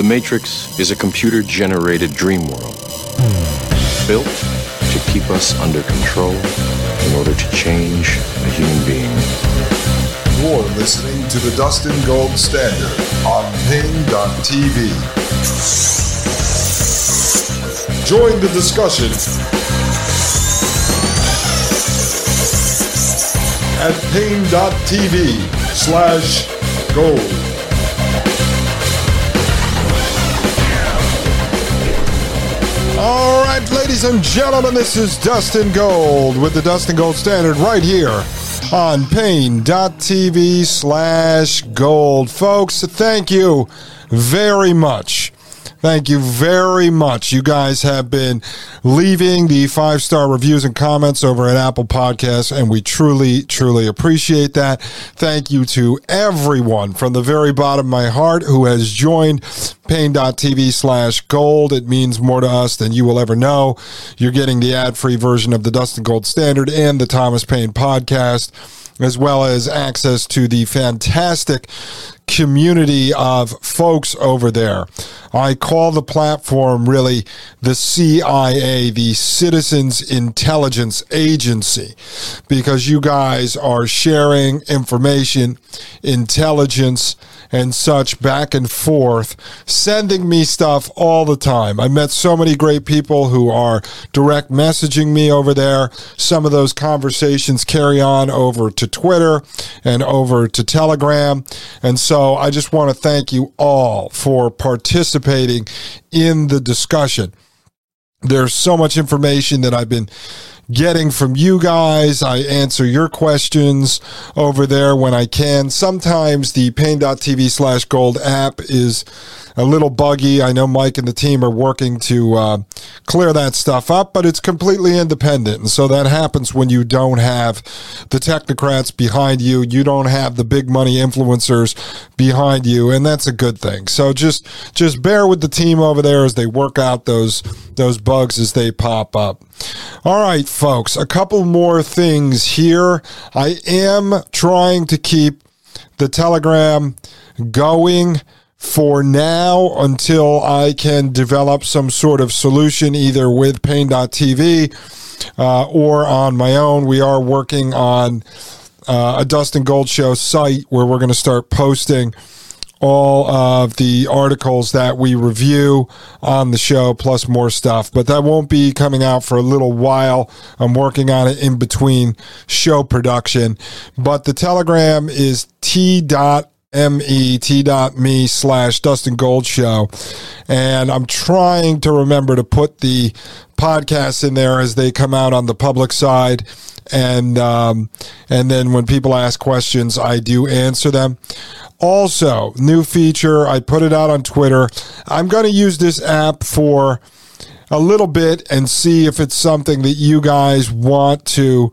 The Matrix is a computer generated dream world built to keep us under control in order to change a human being. You're listening to the Dustin Gold Standard on Paine.tv. Join the discussion at Paine.tv slash gold. Ladies and gentlemen, this is Dustin Gold with the Dustin Gold Standard right here on paine.tv slash gold. Folks, thank you very much. Thank you very much. You guys have been leaving the five star reviews and comments over at Apple Podcasts, and we truly, truly appreciate that. Thank you to everyone from the very bottom of my heart who has joined paine.tv slash gold. It means more to us than you will ever know. You're getting the ad free version of the Dustin Gold Standard and the Thomas Paine podcast as well as access to the fantastic community of folks over there. I call the platform really the CIA, the Citizens Intelligence Agency, because you guys are sharing information, intelligence, and such back and forth, sending me stuff all the time. I met so many great people who are direct messaging me over there. Some of those conversations carry on over to Twitter and over to Telegram. And so I just want to thank you all for participating in the discussion. There's so much information that I've been getting from you guys. I answer your questions over there when I can. Sometimes the paine.tv slash gold app is a little buggy. I know Mike and the team are working to uh, clear that stuff up, but it's completely independent. And so that happens when you don't have the technocrats behind you. You don't have the big money influencers behind you. And that's a good thing. So just, just bear with the team over there as they work out those, those bugs as they pop up. All right, folks, a couple more things here. I am trying to keep the Telegram going for now until I can develop some sort of solution either with Paine.tv uh, or on my own. We are working on uh, a Dustin Gold Show site where we're going to start posting all of the articles that we review on the show, plus more stuff. But that won't be coming out for a little while. I'm working on it in between show production. But the Telegram is T dot met.me slash Dustin Gold Show. And I'm trying to remember to put the podcasts in there as they come out on the public side. And um, and then when people ask questions, I do answer them. Also, new feature, I put it out on Twitter. I'm going to use this app for a little bit and see if it's something that you guys want to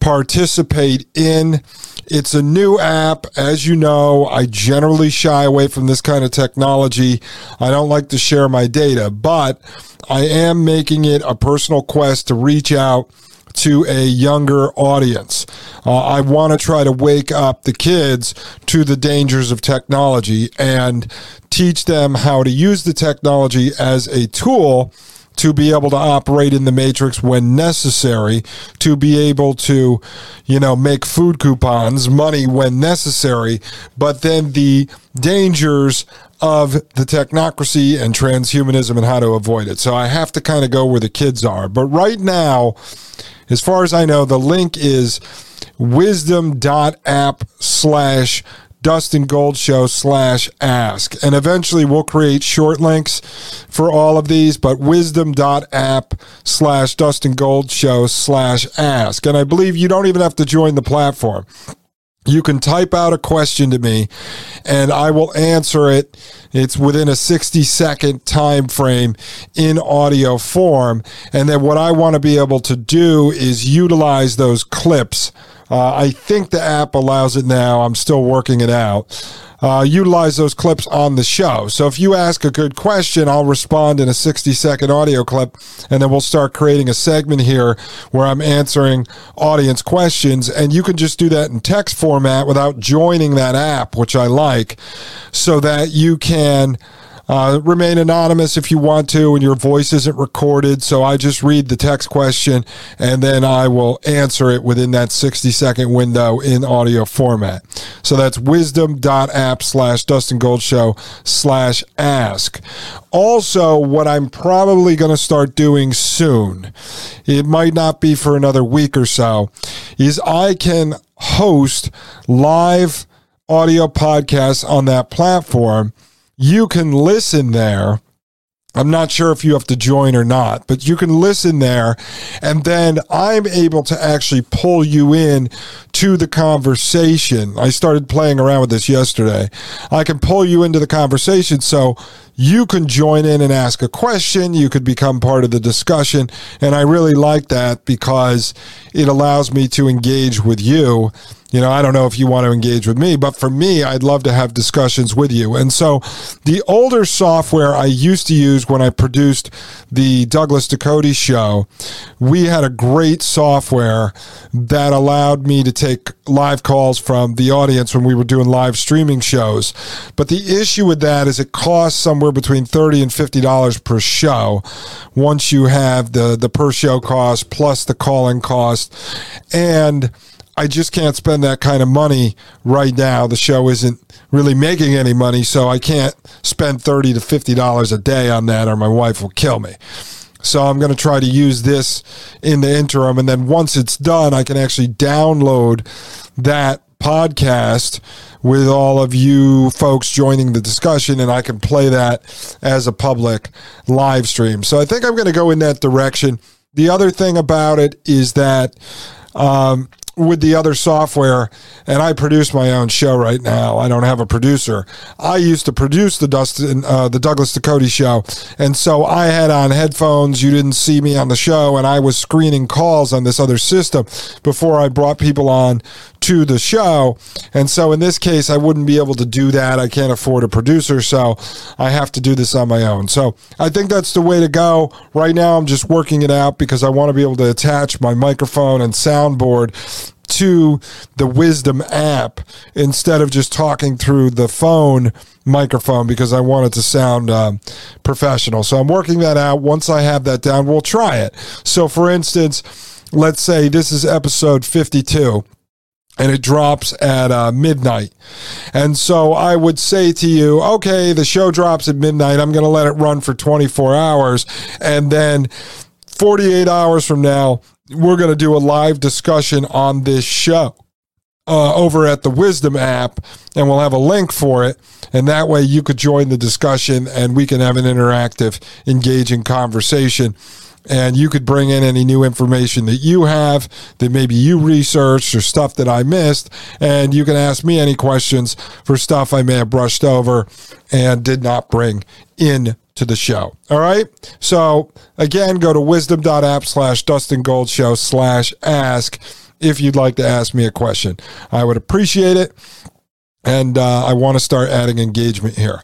participate in. It's a new app. As you know, I generally shy away from this kind of technology. I don't like to share my data, but I am making it a personal quest to reach out to a younger audience. Uh, I want to try to wake up the kids to the dangers of technology and teach them how to use the technology as a tool to be able to operate in the matrix when necessary, to be able to, you know, make food coupons, money when necessary, but then the dangers of the technocracy and transhumanism and how to avoid it. So I have to kind of go where the kids are. But right now, as far as I know, the link is wisdom.app slash Dustin Gold Show slash ask. And eventually we'll create short links for all of these, but wisdom.app slash Dustin Gold Show slash ask. And I believe you don't even have to join the platform. You can type out a question to me and I will answer it. It's within a 60 second time frame in audio form. And then what I want to be able to do is utilize those clips uh, I think the app allows it now. I'm still working it out. Uh, utilize those clips on the show. So if you ask a good question, I'll respond in a 60 second audio clip, and then we'll start creating a segment here where I'm answering audience questions. And you can just do that in text format without joining that app, which I like, so that you can uh, remain anonymous if you want to, and your voice isn't recorded. So I just read the text question and then I will answer it within that 60 second window in audio format. So that's wisdom.app slash Dustin Gold Show slash ask. Also, what I'm probably going to start doing soon, it might not be for another week or so, is I can host live audio podcasts on that platform you can listen there. I'm not sure if you have to join or not, but you can listen there. And then I'm able to actually pull you in to the conversation. I started playing around with this yesterday. I can pull you into the conversation. So you can join in and ask a question. You could become part of the discussion. And I really like that because it allows me to engage with you you know, I don't know if you want to engage with me, but for me, I'd love to have discussions with you. And so the older software I used to use when I produced the Douglas Ducote show, we had a great software that allowed me to take live calls from the audience when we were doing live streaming shows. But the issue with that is it costs somewhere between 30 and $50 per show once you have the, the per show cost plus the calling cost. And I just can't spend that kind of money right now. The show isn't really making any money, so I can't spend thirty to fifty dollars a day on that, or my wife will kill me. So I'm going to try to use this in the interim, and then once it's done, I can actually download that podcast with all of you folks joining the discussion, and I can play that as a public live stream. So I think I'm going to go in that direction. The other thing about it is that um, with the other software, and I produce my own show right now. I don't have a producer. I used to produce the Dustin, uh, the Douglas Ducote show, and so I had on headphones. You didn't see me on the show, and I was screening calls on this other system before I brought people on to the show. And so in this case, I wouldn't be able to do that. I can't afford a producer, so I have to do this on my own. So I think that's the way to go. Right now, I'm just working it out because I want to be able to attach my microphone and soundboard to the Wisdom app instead of just talking through the phone microphone because I want it to sound um, professional. So I'm working that out. Once I have that down, we'll try it. So, for instance, let's say this is episode 52 and it drops at uh, midnight. And so I would say to you, okay, the show drops at midnight. I'm going to let it run for 24 hours. And then 48 hours from now, we're going to do a live discussion on this show. Uh, over at the Wisdom app, and we'll have a link for it. And that way you could join the discussion and we can have an interactive, engaging conversation and you could bring in any new information that you have that maybe you researched or stuff that I missed. And you can ask me any questions for stuff I may have brushed over and did not bring in to the show. All right. So again, go to wisdom.app slash Dustin Gold Show slash ask if you'd like to ask me a question. I would appreciate it. And uh, I want to start adding engagement here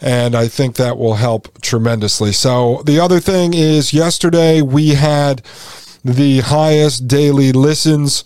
and I think that will help tremendously. So the other thing is yesterday we had the highest daily listens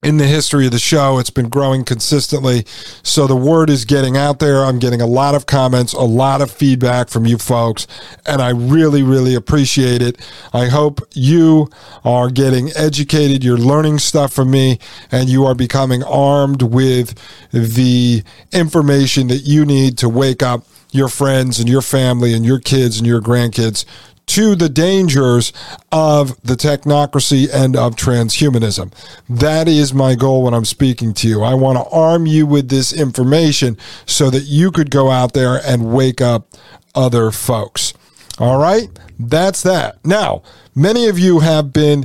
in the history of the show. It's been growing consistently. So the word is getting out there. I'm getting a lot of comments, a lot of feedback from you folks, and I really, really appreciate it. I hope you are getting educated, you're learning stuff from me, and you are becoming armed with the information that you need to wake up your friends and your family and your kids and your grandkids to the dangers of the technocracy and of transhumanism. That is my goal when I'm speaking to you. I want to arm you with this information so that you could go out there and wake up other folks. All right? That's that. Now, many of you have been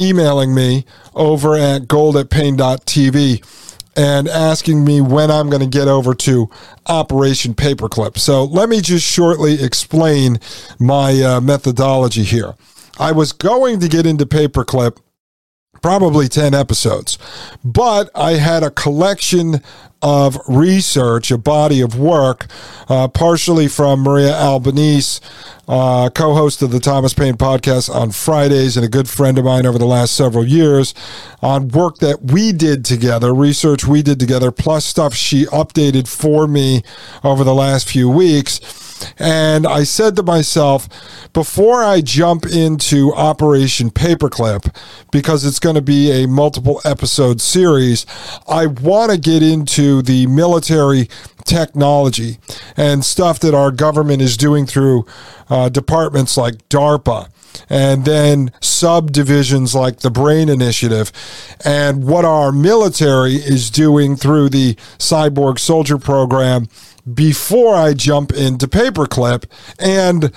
emailing me over at gold at paine.tv and asking me when I'm going to get over to Operation Paperclip. So let me just shortly explain my uh, methodology here. I was going to get into Paperclip probably 10 episodes. But I had a collection of research, a body of work, uh, partially from Maria Albanese, uh, co host of the Thomas Paine podcast on Fridays, and a good friend of mine over the last several years, on work that we did together, research we did together, plus stuff she updated for me over the last few weeks. And I said to myself, before I jump into Operation Paperclip, because it's going to be a multiple episode series, I want to get into the military technology and stuff that our government is doing through uh, departments like DARPA and then subdivisions like the Brain Initiative, and what our military is doing through the Cyborg Soldier Program before I jump into Paperclip. And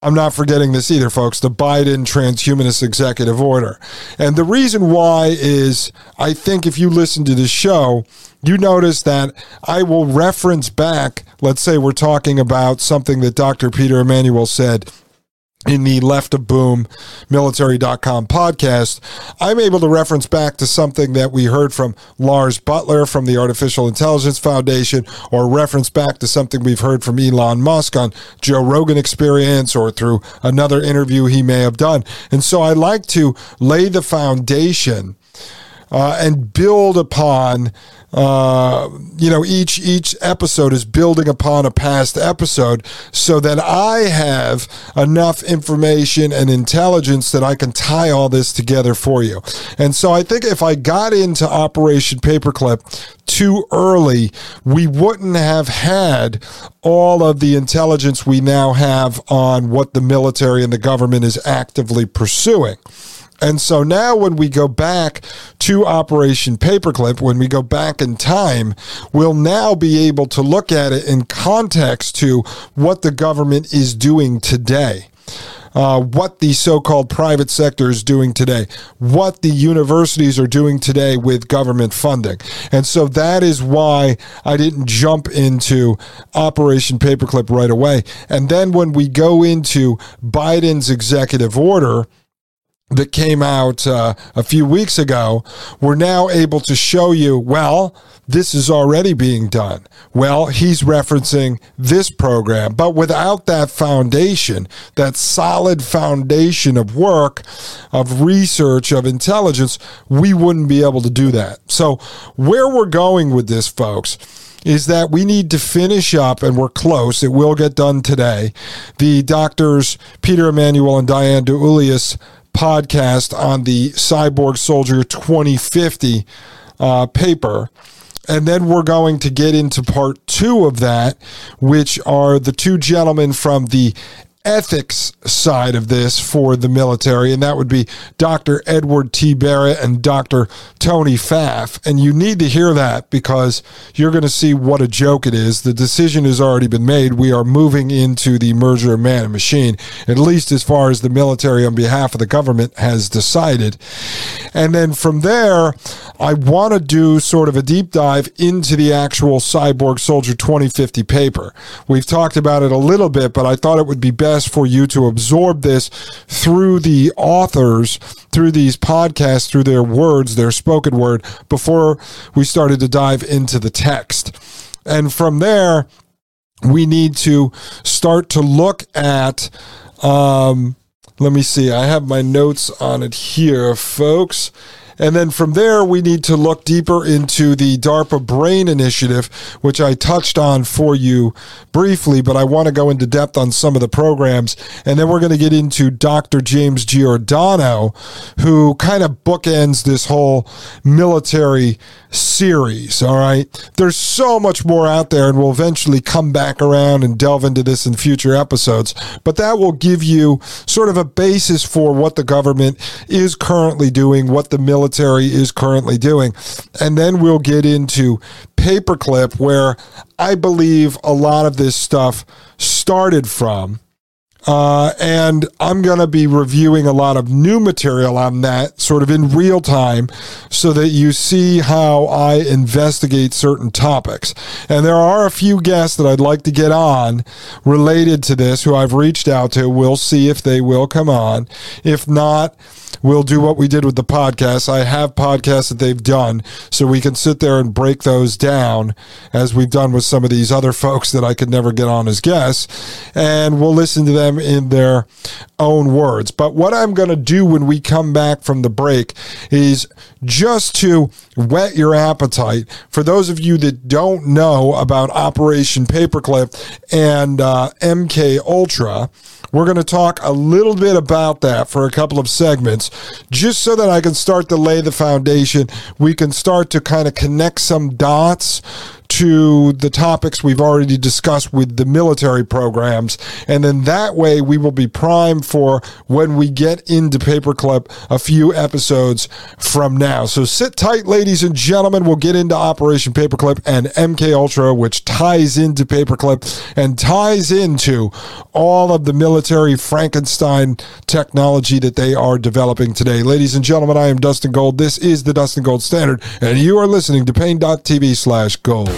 I'm not forgetting this either, folks the Biden transhumanist executive order. And the reason why is I think if you listen to the show, you notice that I will reference back, let's say we're talking about something that Dr. Peter Emanuel said in the left of boom military.com podcast i'm able to reference back to something that we heard from Lars Buttler from the artificial intelligence foundation or reference back to something we've heard from elon musk on joe rogan experience or through another interview he may have done. And so i like to lay the foundation uh, and build upon uh, you know each each episode is building upon a past episode so that I have enough information and intelligence that I can tie all this together for you. And so I think if I got into Operation Paperclip too early, we wouldn't have had all of the intelligence we now have on what the military and the government is actively pursuing. And so now, when we go back to Operation Paperclip, when we go back in time, we'll now be able to look at it in context to what the government is doing today. Uh, what the so called private sector is doing today, what the universities are doing today with government funding. And so that is why I didn't jump into Operation Paperclip right away. And then when we go into Biden's executive order, that came out uh, a few weeks ago, we're now able to show you, well, this is already being done. Well, he's referencing this program, but without that foundation, that solid foundation of work, of research, of intelligence, we wouldn't be able to do that. So, where we're going with this, folks, is that we need to finish up, and we're close. It will get done today. The doctors, Peter Emanuel and Diane DiEuliis, podcast on the Cyborg Soldier 2050 uh, paper. And then we're going to get into part two of that, which are the two gentlemen from the ethics side of this for the military, and that would be Dr. Edward T. Barrett and Dr. Tony Pfaff. And you need to hear that because you're going to see what a joke it is. The decision has already been made. We are moving into the merger of man and machine, at least as far as the military on behalf of the government has decided. And then from there, I want to do sort of a deep dive into the actual Cyborg Soldier 2050 paper. We've talked about it a little bit, but I thought it would be best for you to absorb this through the authors, through these podcasts, through their words, their spoken word, before we started to dive into the text. And from there, we need to start to look at. Um, let me see. I have my notes on it here, folks. And then from there, we need to look deeper into the DARPA Brain Initiative, which I touched on for you briefly, but I want to go into depth on some of the programs. And then we're going to get into Dr. James Giordano, who kind of bookends this whole military series. All right. There's so much more out there, and we'll eventually come back around and delve into this in future episodes. But that will give you sort of a basis for what the government is currently doing, what the military is currently doing. And then we'll get into paperclip, where I believe a lot of this stuff started from. Uh, and I'm going to be reviewing a lot of new material on that sort of in real time so that you see how I investigate certain topics. And there are a few guests that I'd like to get on related to this who I've reached out to. We'll see if they will come on. If not, we'll do what we did with the podcast. I have podcasts that they've done, so we can sit there and break those down as we've done with some of these other folks that I could never get on as guests. And we'll listen to them in their own words. But what I'm going to do when we come back from the break is just to whet your appetite. For those of you that don't know about Operation Paperclip and uh, MK Ultra, we're going to talk a little bit about that for a couple of segments, just so that I can start to lay the foundation. We can start to kind of connect some dots to the topics we've already discussed with the military programs. And then that way we will be primed for when we get into Paperclip a few episodes from now. So sit tight, ladies and gentlemen. We'll get into Operation Paperclip and MK Ultra, which ties into Paperclip and ties into all of the military Frankenstein technology that they are developing today. Ladies and gentlemen, I am Dustin Gold. This is the Dustin Gold Standard, and you are listening to Paine.tv slash gold.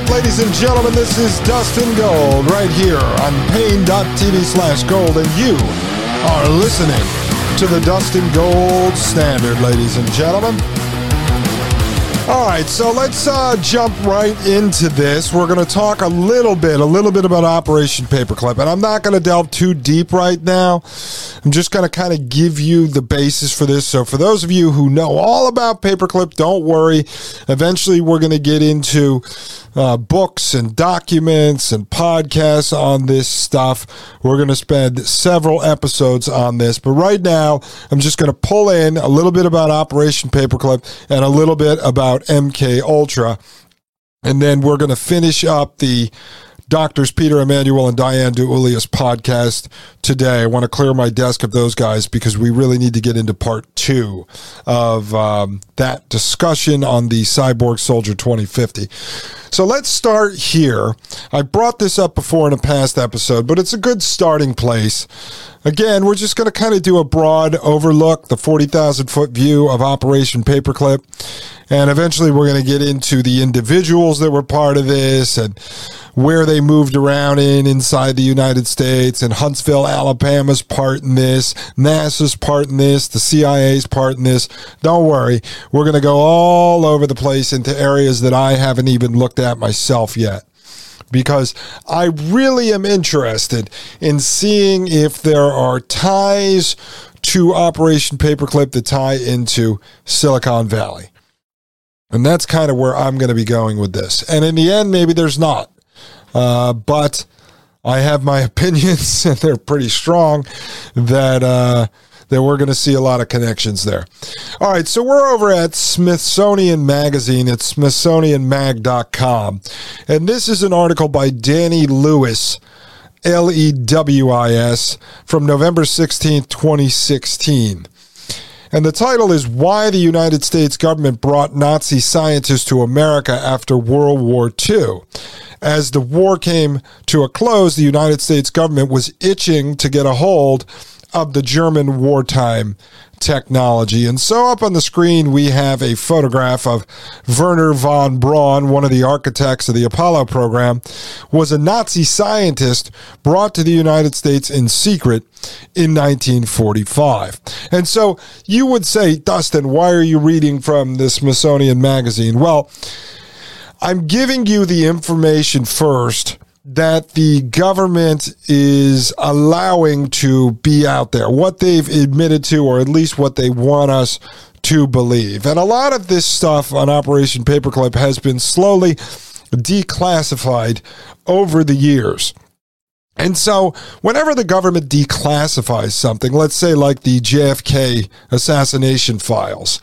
right, ladies and gentlemen, this is Dustin Gold right here on paine.tv slash gold, and you are listening to the Dustin Gold Standard, ladies and gentlemen. All right, so let's uh, jump right into this. We're going to talk a little bit, a little bit about Operation Paperclip, and I'm not going to delve too deep right now. I'm just going to kind of give you the basis for this. So, for those of you who know all about Paperclip, don't worry. Eventually, we're going to get into uh, books and documents and podcasts on this stuff. We're going to spend several episodes on this, but right now, I'm just going to pull in a little bit about Operation Paperclip and a little bit about MK Ultra, and then we're going to finish up the doctors Peter Emanuel and Diane DiEuliis podcast today. I want to clear my desk of those guys because we really need to get into part two of um, that discussion on the Cyborg Soldier 2050. So let's start here. I brought this up before in a past episode, but it's a good starting place. Again, we're just going to kind of do a broad overlook, the 40,000 foot view of Operation Paperclip. And eventually we're going to get into the individuals that were part of this and where they moved around in inside the United States and Huntsville, Alabama's part in this, NASA's part in this, the CIA's part in this. Don't worry. We're going to go all over the place into areas that I haven't even looked at myself yet because I really am interested in seeing if there are ties to Operation Paperclip that tie into Silicon Valley. And that's kind of where I'm going to be going with this. And in the end, maybe there's not. Uh, but I have my opinions, and they're pretty strong, that. Uh, that we're going to see a lot of connections there. All right, so we're over at Smithsonian Magazine at smithsonianmag.com. And this is an article by Danny Lewis, L E W I S, from November 16th, 2016. And the title is Why the United States Government Brought Nazi Scientists to America After World War II. As the war came to a close, the United States government was itching to get a hold of the German wartime technology. And so up on the screen, we have a photograph of Wernher von Braun, one of the architects of the Apollo program, was a Nazi scientist brought to the United States in secret in 1945. And so you would say, Dustin, why are you reading from the Smithsonian Magazine? Well, I'm giving you the information first that the government is allowing to be out there, what they've admitted to, or at least what they want us to believe. And a lot of this stuff on Operation Paperclip has been slowly declassified over the years. And so, whenever the government declassifies something, let's say like the JFK assassination files,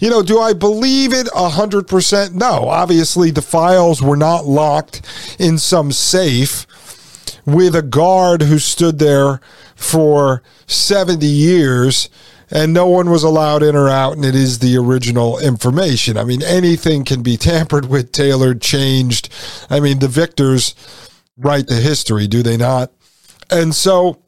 you know, do I believe it 100%? No. Obviously, the files were not locked in some safe with a guard who stood there for 70 years and no one was allowed in or out, and it is the original information. I mean, anything can be tampered with, tailored, changed. I mean, the victors write the history, do they not? And so,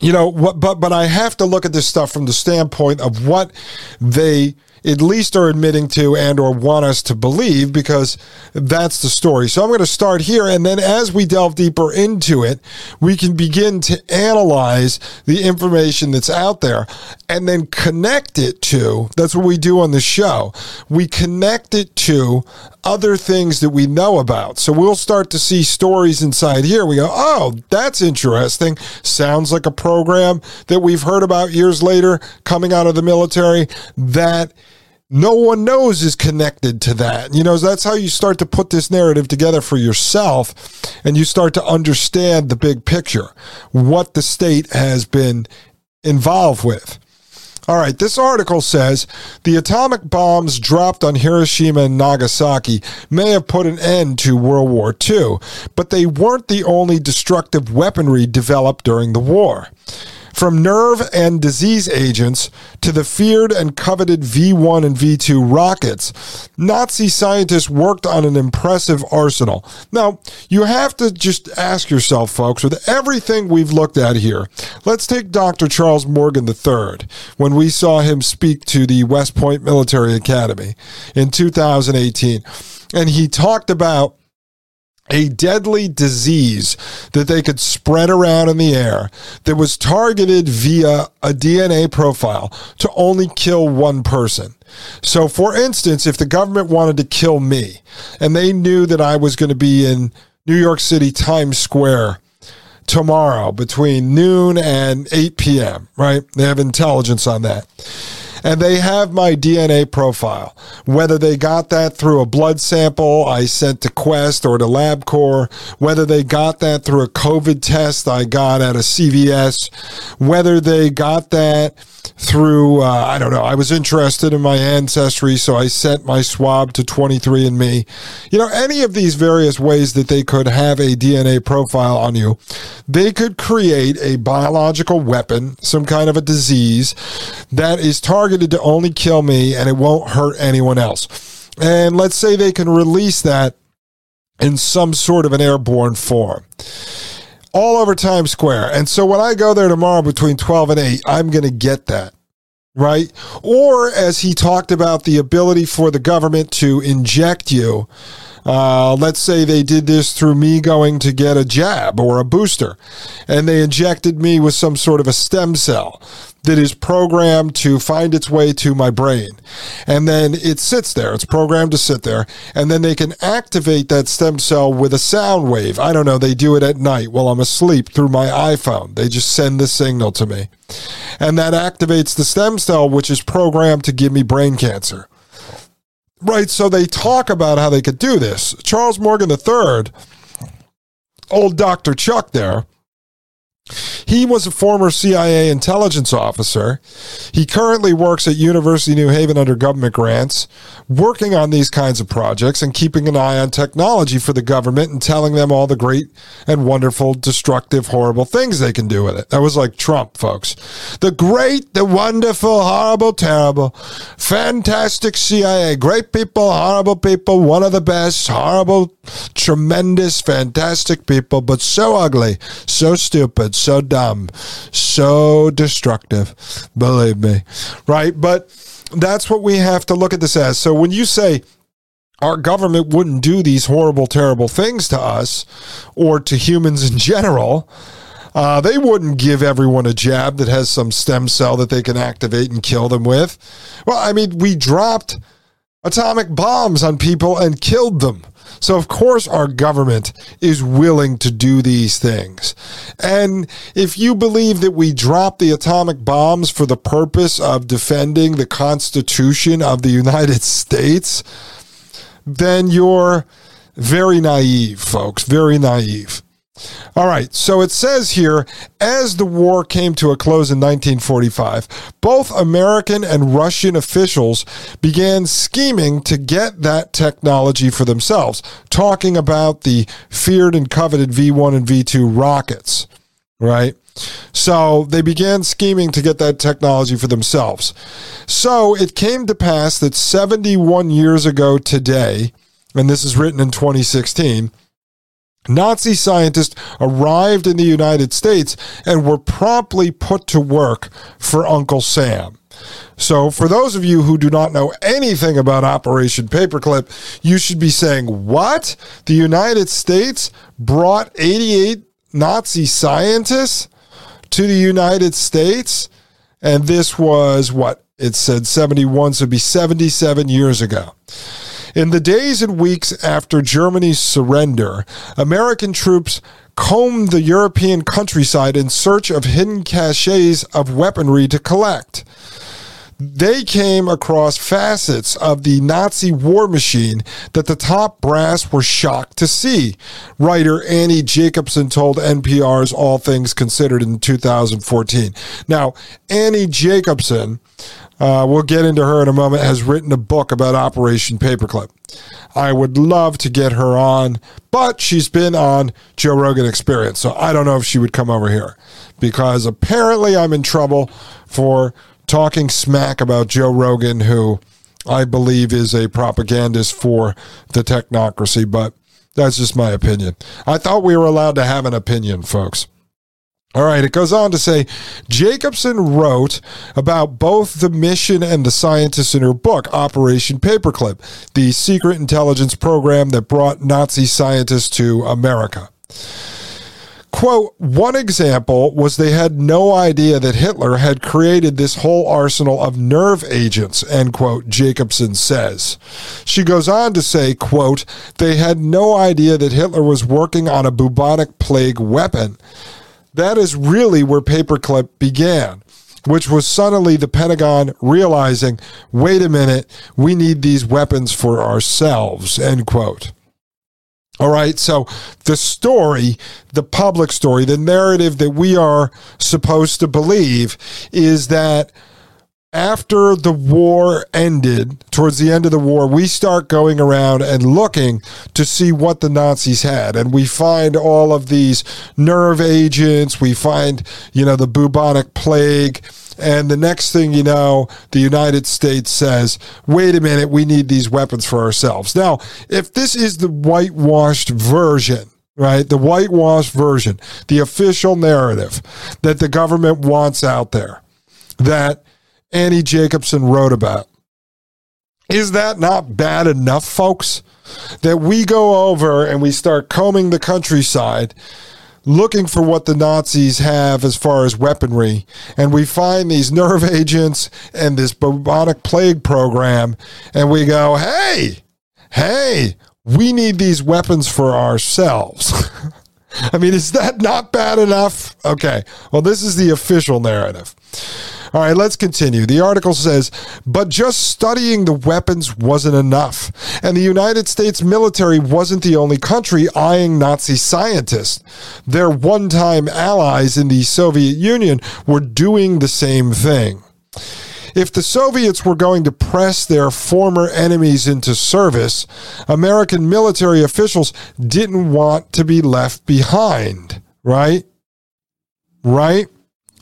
you know, what, but but I have to look at this stuff from the standpoint of what they at least are admitting to and or want us to believe because that's the story. So I'm going to start here and then as we delve deeper into it, we can begin to analyze the information that's out there and then connect it to that's what we do on the show. We connect it to other things that we know about. So we'll start to see stories inside here. We go, "Oh, that's interesting. Sounds like a program that we've heard about years later coming out of the military that no one knows is connected to that. You know, that's how you start to put this narrative together for yourself and you start to understand the big picture, what the state has been involved with. All right, this article says the atomic bombs dropped on Hiroshima and Nagasaki may have put an end to World War II, but they weren't the only destructive weaponry developed during the war. From nerve and disease agents to the feared and coveted V 1 and V 2 rockets, Nazi scientists worked on an impressive arsenal. Now, you have to just ask yourself, folks, with everything we've looked at here, let's take Dr. Charles Morgan III when we saw him speak to the West Point Military Academy in 2018. And he talked about a deadly disease that they could spread around in the air that was targeted via a DNA profile to only kill one person. So, for instance, if the government wanted to kill me and they knew that I was going to be in New York City Times Square tomorrow between noon and 8 p.m., right? They have intelligence on that and they have my DNA profile. Whether they got that through a blood sample I sent to Quest or to LabCorp, whether they got that through a COVID test I got at a CVS, whether they got that through, uh, I don't know, I was interested in my ancestry, so I sent my swab to 23andMe. You know, any of these various ways that they could have a DNA profile on you, they could create a biological weapon, some kind of a disease that is targeted to only kill me and it won't hurt anyone else. And let's say they can release that in some sort of an airborne form all over Times Square. And so when I go there tomorrow between 12 and 8, I'm going to get that. Right? Or as he talked about the ability for the government to inject you uh, let's say they did this through me going to get a jab or a booster, and they injected me with some sort of a stem cell that is programmed to find its way to my brain. And then it sits there. It's programmed to sit there. And then they can activate that stem cell with a sound wave. I don't know. They do it at night while I'm asleep through my iPhone. They just send the signal to me. And that activates the stem cell, which is programmed to give me brain cancer. Right. So they talk about how they could do this. Charles Morgan III, old Dr. Chuck there, he was a former CIA intelligence officer. He currently works at University of New Haven under government grants, working on these kinds of projects and keeping an eye on technology for the government and telling them all the great and wonderful, destructive, horrible things they can do with it. That was like Trump, folks. The great, the wonderful, horrible, terrible, fantastic CIA. Great people, horrible people, one of the best, horrible, tremendous, fantastic people, but so ugly, so stupid, so dumb, so destructive. Believe me. Right? But that's what we have to look at this as. So when you say, our government wouldn't do these horrible, terrible things to us or to humans in general. Uh, they wouldn't give everyone a jab that has some stem cell that they can activate and kill them with. Well, I mean, we dropped atomic bombs on people and killed them. So, of course, our government is willing to do these things. And if you believe that we dropped the atomic bombs for the purpose of defending the Constitution of the United States, then you're very naive, folks, very naive. All right, so it says here as the war came to a close in 1945, both American and Russian officials began scheming to get that technology for themselves, talking about the feared and coveted V 1 and V 2 rockets, right? So they began scheming to get that technology for themselves. So it came to pass that 71 years ago today, and this is written in 2016, Nazi scientists arrived in the United States and were promptly put to work for Uncle Sam. So, for those of you who do not know anything about Operation Paperclip, you should be saying, What? The United States brought 88 Nazi scientists to the United States? And this was what? It said 71, so it'd be 77 years ago. In the days and weeks after Germany's surrender, American troops combed the European countryside in search of hidden caches of weaponry to collect. They came across facets of the Nazi war machine that the top brass were shocked to see. Writer Annie Jacobsen told NPR's All Things Considered in 2014. Now, Annie Jacobsen uh, we'll get into her in a moment, has written a book about Operation Paperclip. I would love to get her on, but she's been on Joe Rogan Experience, so I don't know if she would come over here because apparently I'm in trouble for talking smack about Joe Rogan, who I believe is a propagandist for the technocracy, but that's just my opinion. I thought we were allowed to have an opinion, folks. All right, it goes on to say Jacobsen wrote about both the mission and the scientists in her book, Operation Paperclip, the secret intelligence program that brought Nazi scientists to America. Quote, one example was they had no idea that Hitler had created this whole arsenal of nerve agents, end quote, Jacobsen says. She goes on to say, quote, they had no idea that Hitler was working on a bubonic plague weapon. That is really where Paperclip began, which was suddenly the Pentagon realizing, wait a minute, we need these weapons for ourselves, end quote. All right, so the story, the public story, the narrative that we are supposed to believe is that after the war ended, towards the end of the war, we start going around and looking to see what the Nazis had. And we find all of these nerve agents. We find, you know, the bubonic plague. And the next thing you know, the United States says, wait a minute, we need these weapons for ourselves. Now, if this is the whitewashed version, right, the whitewashed version, the official narrative that the government wants out there, that Annie Jacobsen wrote about. Is that not bad enough, folks? That we go over and we start combing the countryside looking for what the Nazis have as far as weaponry, and we find these nerve agents and this bubonic plague program, and we go, hey, hey, we need these weapons for ourselves. I mean, is that not bad enough? Okay, well, this is the official narrative. All right, let's continue. The article says, but just studying the weapons wasn't enough. And the United States military wasn't the only country eyeing Nazi scientists. Their one time allies in the Soviet Union were doing the same thing. If the Soviets were going to press their former enemies into service, American military officials didn't want to be left behind, right? Right?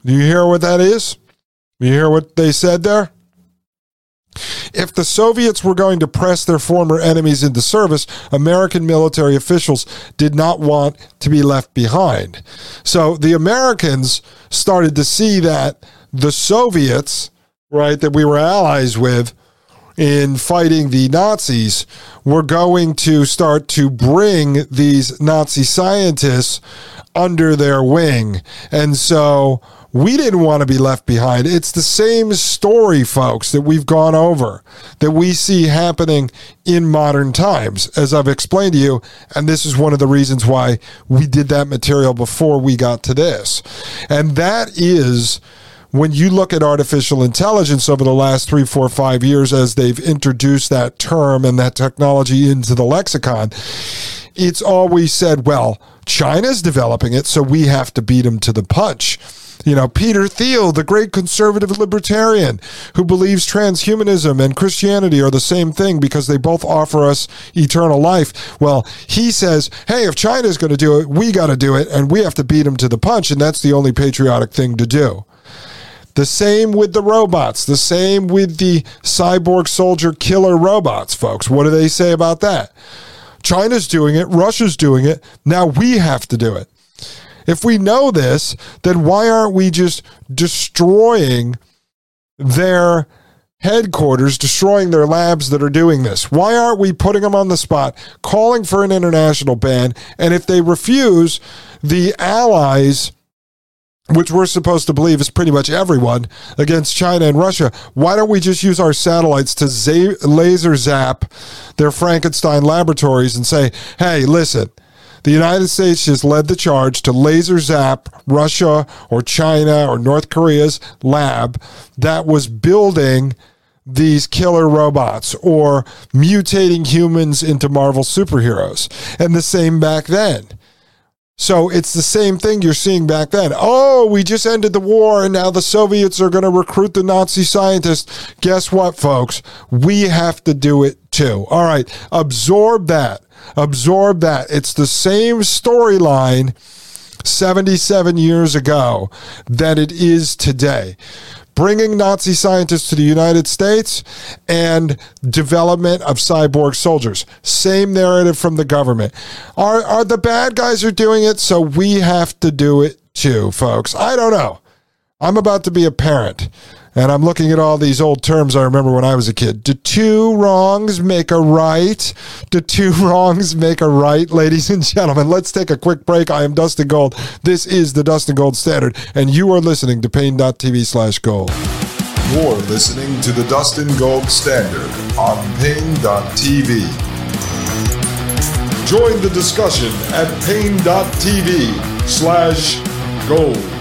Do you hear what that is? You hear what they said there? If the Soviets were going to press their former enemies into service, American military officials did not want to be left behind. So the Americans started to see that the Soviets, right, that we were allies with, in fighting the Nazis were going to start to bring these Nazi scientists under their wing. And so we didn't want to be left behind. It's the same story, folks, that we've gone over, that we see happening in modern times, as I've explained to you. And this is one of the reasons why we did that material before we got to this. And that is when you look at artificial intelligence over the last three, four, five years, as they've introduced that term and that technology into the lexicon, it's always said, well, China's developing it, so we have to beat them to the punch. You know, Peter Thiel, the great conservative libertarian who believes transhumanism and Christianity are the same thing because they both offer us eternal life. Well, he says, hey, if China's going to do it, we got to do it, and we have to beat them to the punch, and that's the only patriotic thing to do. The same with the robots. The same with the cyborg soldier killer robots, folks. What do they say about that? China's doing it, Russia's doing it. Now we have to do it. If we know this, then why aren't we just destroying their headquarters, destroying their labs that are doing this? Why aren't we putting them on the spot, calling for an international ban? And if they refuse, the allies which we're supposed to believe is pretty much everyone against China and Russia. Why don't we just use our satellites to laser zap their Frankenstein laboratories and say, hey, listen, the United States just led the charge to laser zap Russia or China or North Korea's lab that was building these killer robots or mutating humans into Marvel superheroes. And the same back then. So it's the same thing you're seeing back then. Oh, we just ended the war and now the Soviets are going to recruit the Nazi scientists. Guess what, folks? We have to do it too. All right, absorb that. Absorb that. It's the same storyline 77 years ago that it is today bringing Nazi scientists to the United States and development of cyborg soldiers. Same narrative from the government. Are, are the bad guys are doing it, so we have to do it too, folks? I don't know. I'm about to be a parent. And I'm looking at all these old terms I remember when I was a kid. Do two wrongs make a right? Do two wrongs make a right? Ladies and gentlemen, let's take a quick break. I am Dustin Gold. This is the Dustin Gold Standard, and you are listening to Paine.tv slash gold. You're listening to the Dustin Gold Standard on Paine.tv. Join the discussion at Paine.tv slash gold.